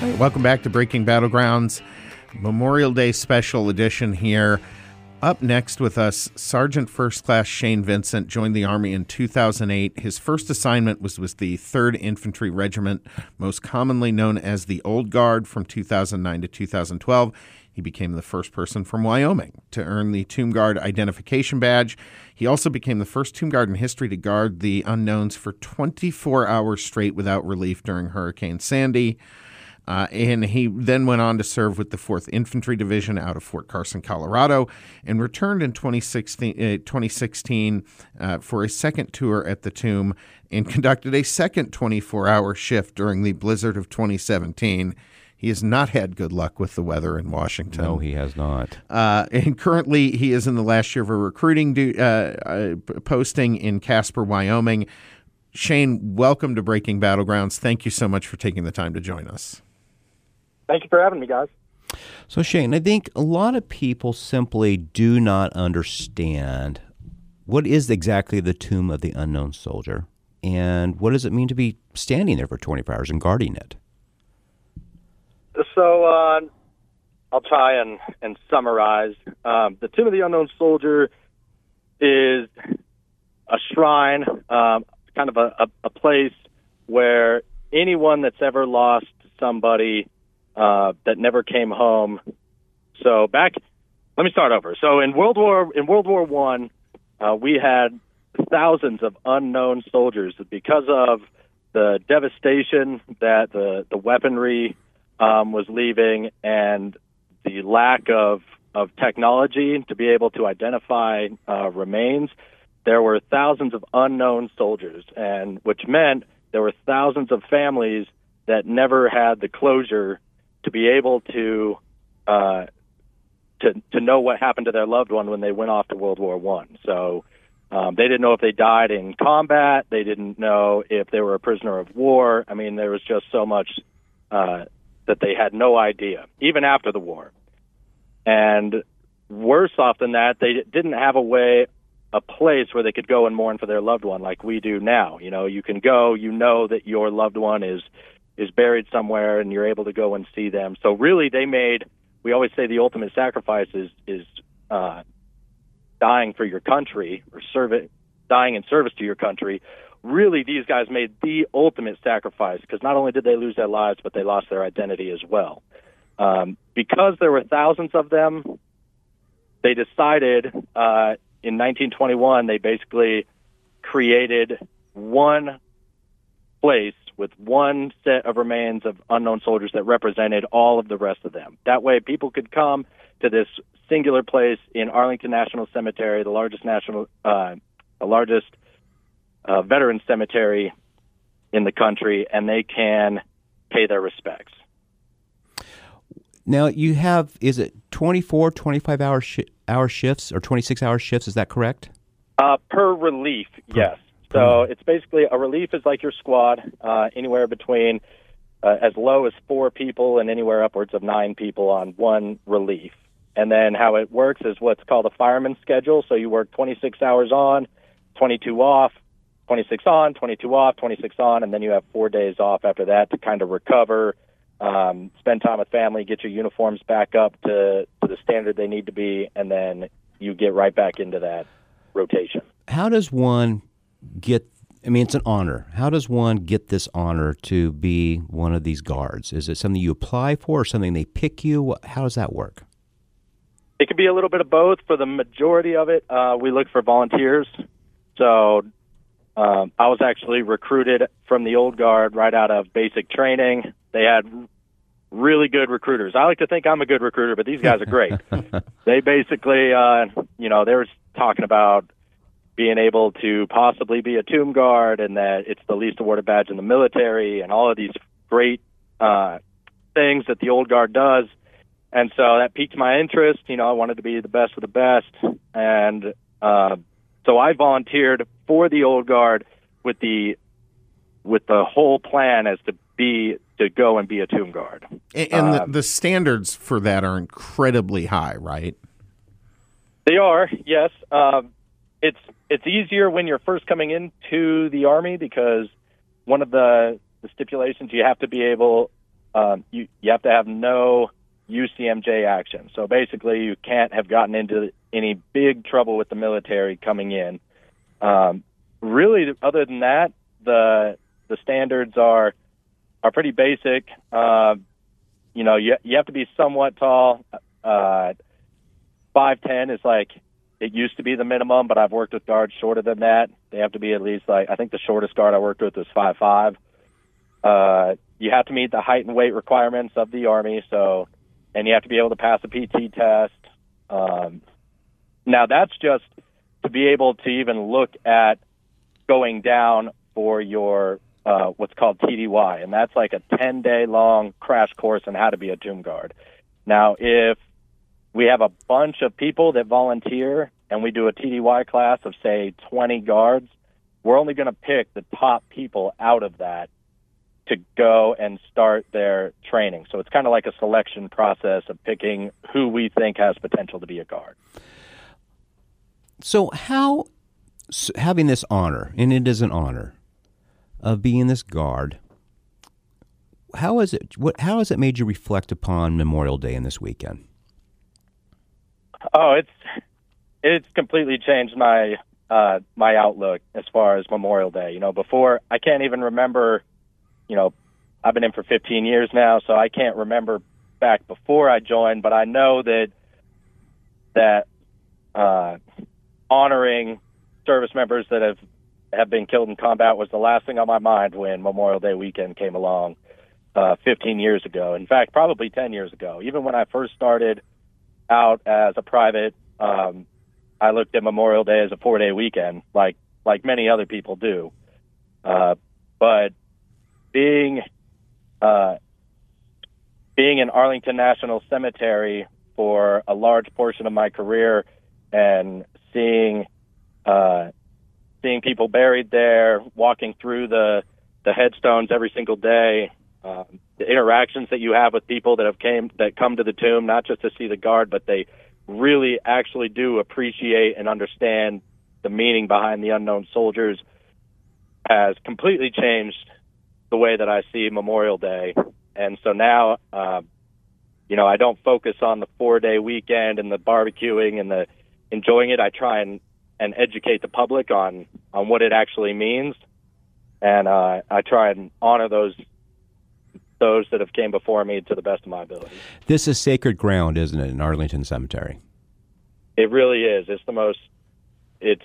Welcome back to Breaking Battlegrounds, Memorial Day special edition here. Up next with us, Sergeant First Class Shane Vincent joined the Army in 2008. His first assignment was with the 3rd Infantry Regiment, most commonly known as the Old Guard from 2009 to 2012. He became the first person from Wyoming to earn the Tomb Guard identification badge. He also became the first Tomb Guard in history to guard the unknowns for 24 hours straight without relief during Hurricane Sandy. Uh, and he then went on to serve with the 4th Infantry Division out of Fort Carson, Colorado, and returned in 2016, uh, 2016 uh, for a second tour at the tomb and conducted a second 24 hour shift during the blizzard of 2017. He has not had good luck with the weather in Washington. No, he has not. Uh, and currently, he is in the last year of a recruiting do, uh, uh, posting in Casper, Wyoming. Shane, welcome to Breaking Battlegrounds. Thank you so much for taking the time to join us. Thank you for having me, guys. So, Shane, I think a lot of people simply do not understand what is exactly the tomb of the unknown soldier and what does it mean to be standing there for 24 hours and guarding it? So, uh, I'll try and, and summarize. Um, the Tomb of the Unknown Soldier is a shrine, um, kind of a, a, a place where anyone that's ever lost somebody uh, that never came home. So back, let me start over. So in World War in World War One, uh, we had thousands of unknown soldiers because of the devastation that the the weaponry um, was leaving and the lack of of technology to be able to identify uh, remains. There were thousands of unknown soldiers, and which meant there were thousands of families that never had the closure to be able to uh, to to know what happened to their loved one when they went off to World War One. So um, they didn't know if they died in combat. They didn't know if they were a prisoner of war. I mean, there was just so much uh, that they had no idea, even after the war. And worse off than that, they didn't have a way, a place where they could go and mourn for their loved one like we do now. You know, you can go, you know that your loved one is is buried somewhere and you're able to go and see them. So really they made we always say the ultimate sacrifice is is uh, dying for your country or serving dying in service to your country. Really, these guys made the ultimate sacrifice because not only did they lose their lives, but they lost their identity as well. Um, because there were thousands of them, they decided uh, in 1921 they basically created one place with one set of remains of unknown soldiers that represented all of the rest of them. That way, people could come to this singular place in Arlington National Cemetery, the largest national, uh, the largest uh, veteran cemetery in the country, and they can pay their respects. Now you have is it 24 25 hour sh- hour shifts or 26 hour shifts is that correct? Uh, per relief, yes. So it's basically a relief is like your squad, uh, anywhere between uh, as low as four people and anywhere upwards of nine people on one relief. And then how it works is what's called a fireman schedule. So you work 26 hours on, 22 off, 26 on, 22 off, 26 on, and then you have four days off after that to kind of recover, um, spend time with family, get your uniforms back up to, to the standard they need to be, and then you get right back into that rotation. How does one get I mean, it's an honor. How does one get this honor to be one of these guards? Is it something you apply for or something they pick you? How does that work? It could be a little bit of both. For the majority of it, uh, we look for volunteers. So um, I was actually recruited from the old guard right out of basic training. They had really good recruiters. I like to think I'm a good recruiter, but these guys are great. they basically, uh, you know, they were talking about being able to possibly be a tomb guard and that it's the least awarded badge in the military and all of these great uh, things that the old guard does. And so that piqued my interest. You know, I wanted to be the best of the best. And uh, so I volunteered for the old guard with the with the whole plan as to be to go and be a tomb guard. And, and the, um, the standards for that are incredibly high, right? They are, yes. Um, it's it's easier when you're first coming into the army because one of the, the stipulations you have to be able um, you you have to have no UCMJ action. So basically, you can't have gotten into any big trouble with the military coming in. Um, really, other than that, the the standards are are pretty basic. Uh, you know, you you have to be somewhat tall. Uh, Five ten is like it used to be the minimum, but I've worked with guards shorter than that. They have to be at least like I think the shortest guard I worked with was five five. Uh, you have to meet the height and weight requirements of the army, so and you have to be able to pass a PT test. Um, now that's just to be able to even look at going down for your uh, what's called TDY, and that's like a 10 day long crash course on how to be a tomb guard. Now, if we have a bunch of people that volunteer and we do a TDY class of say 20 guards, we're only going to pick the top people out of that to go and start their training. So it's kind of like a selection process of picking who we think has potential to be a guard. So how having this honor, and it is an honor, of being this guard, how is it? What? How has it made you reflect upon Memorial Day and this weekend? Oh, it's it's completely changed my uh, my outlook as far as Memorial Day. You know, before I can't even remember. You know, I've been in for 15 years now, so I can't remember back before I joined. But I know that that uh, honoring service members that have have been killed in combat was the last thing on my mind when Memorial Day weekend came along uh, 15 years ago. In fact, probably 10 years ago. Even when I first started out as a private, um, I looked at Memorial Day as a four day weekend, like like many other people do. Uh, but being uh, being in Arlington National Cemetery for a large portion of my career and seeing uh, seeing people buried there, walking through the the headstones every single day, um, the interactions that you have with people that have came that come to the tomb, not just to see the guard, but they really actually do appreciate and understand the meaning behind the unknown soldiers, has completely changed the way that I see Memorial Day. And so now, uh, you know, I don't focus on the four day weekend and the barbecuing and the enjoying it. I try and and educate the public on on what it actually means, and uh, I try and honor those those that have came before me to the best of my ability. This is sacred ground, isn't it, in Arlington Cemetery? It really is. It's the most. It's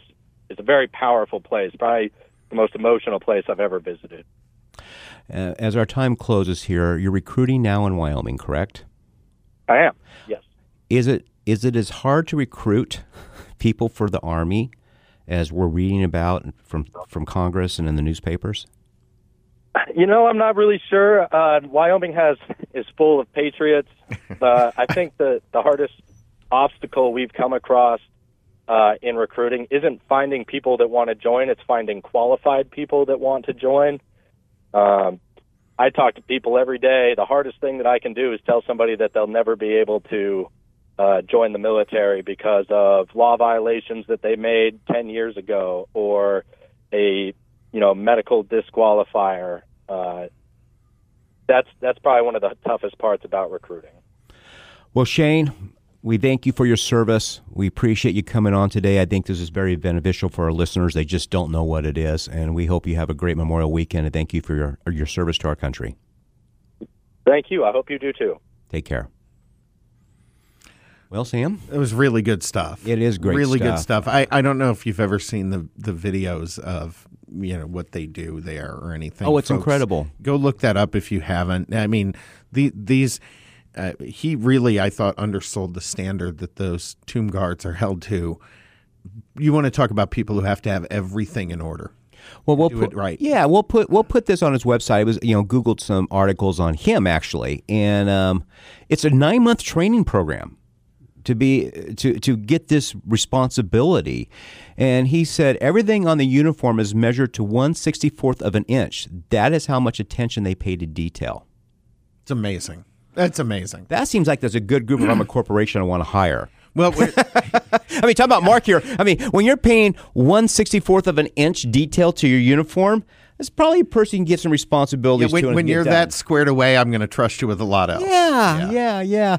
it's a very powerful place. Probably the most emotional place I've ever visited. Uh, as our time closes here, you're recruiting now in Wyoming, correct? I am. Yes. Is it is it as hard to recruit people for the Army as we're reading about from from Congress and in the newspapers? You know, I'm not really sure. Uh, Wyoming has is full of patriots. Uh, I think the the hardest obstacle we've come across uh, in recruiting isn't finding people that want to join; it's finding qualified people that want to join. Um, I talk to people every day. The hardest thing that I can do is tell somebody that they'll never be able to uh, join the military because of law violations that they made 10 years ago or a you know medical disqualifier. Uh, that's that's probably one of the toughest parts about recruiting. Well, Shane, we thank you for your service. We appreciate you coming on today. I think this is very beneficial for our listeners. They just don't know what it is, and we hope you have a great Memorial Weekend. And thank you for your your service to our country. Thank you. I hope you do too. Take care. Well, Sam, it was really good stuff. It is great, really stuff. good stuff. I, I don't know if you've ever seen the the videos of you know what they do there or anything. Oh, it's Folks, incredible. Go look that up if you haven't. I mean, the these. Uh, he really, I thought, undersold the standard that those tomb guards are held to. You want to talk about people who have to have everything in order. Well, we'll put right. Yeah, we'll put we'll put this on his website. I was you know googled some articles on him actually, and um, it's a nine month training program to be to to get this responsibility. And he said everything on the uniform is measured to one sixty fourth of an inch. That is how much attention they pay to detail. It's amazing. That's amazing. That seems like there's a good group if I'm a corporation I want to hire. Well, I mean, talk about Mark here. I mean, when you're paying one sixty fourth of an inch detail to your uniform, that's probably a person you can get some yeah, responsibilities to. when, and when you're that squared away, I'm going to trust you with a lot else. Yeah, yeah, yeah.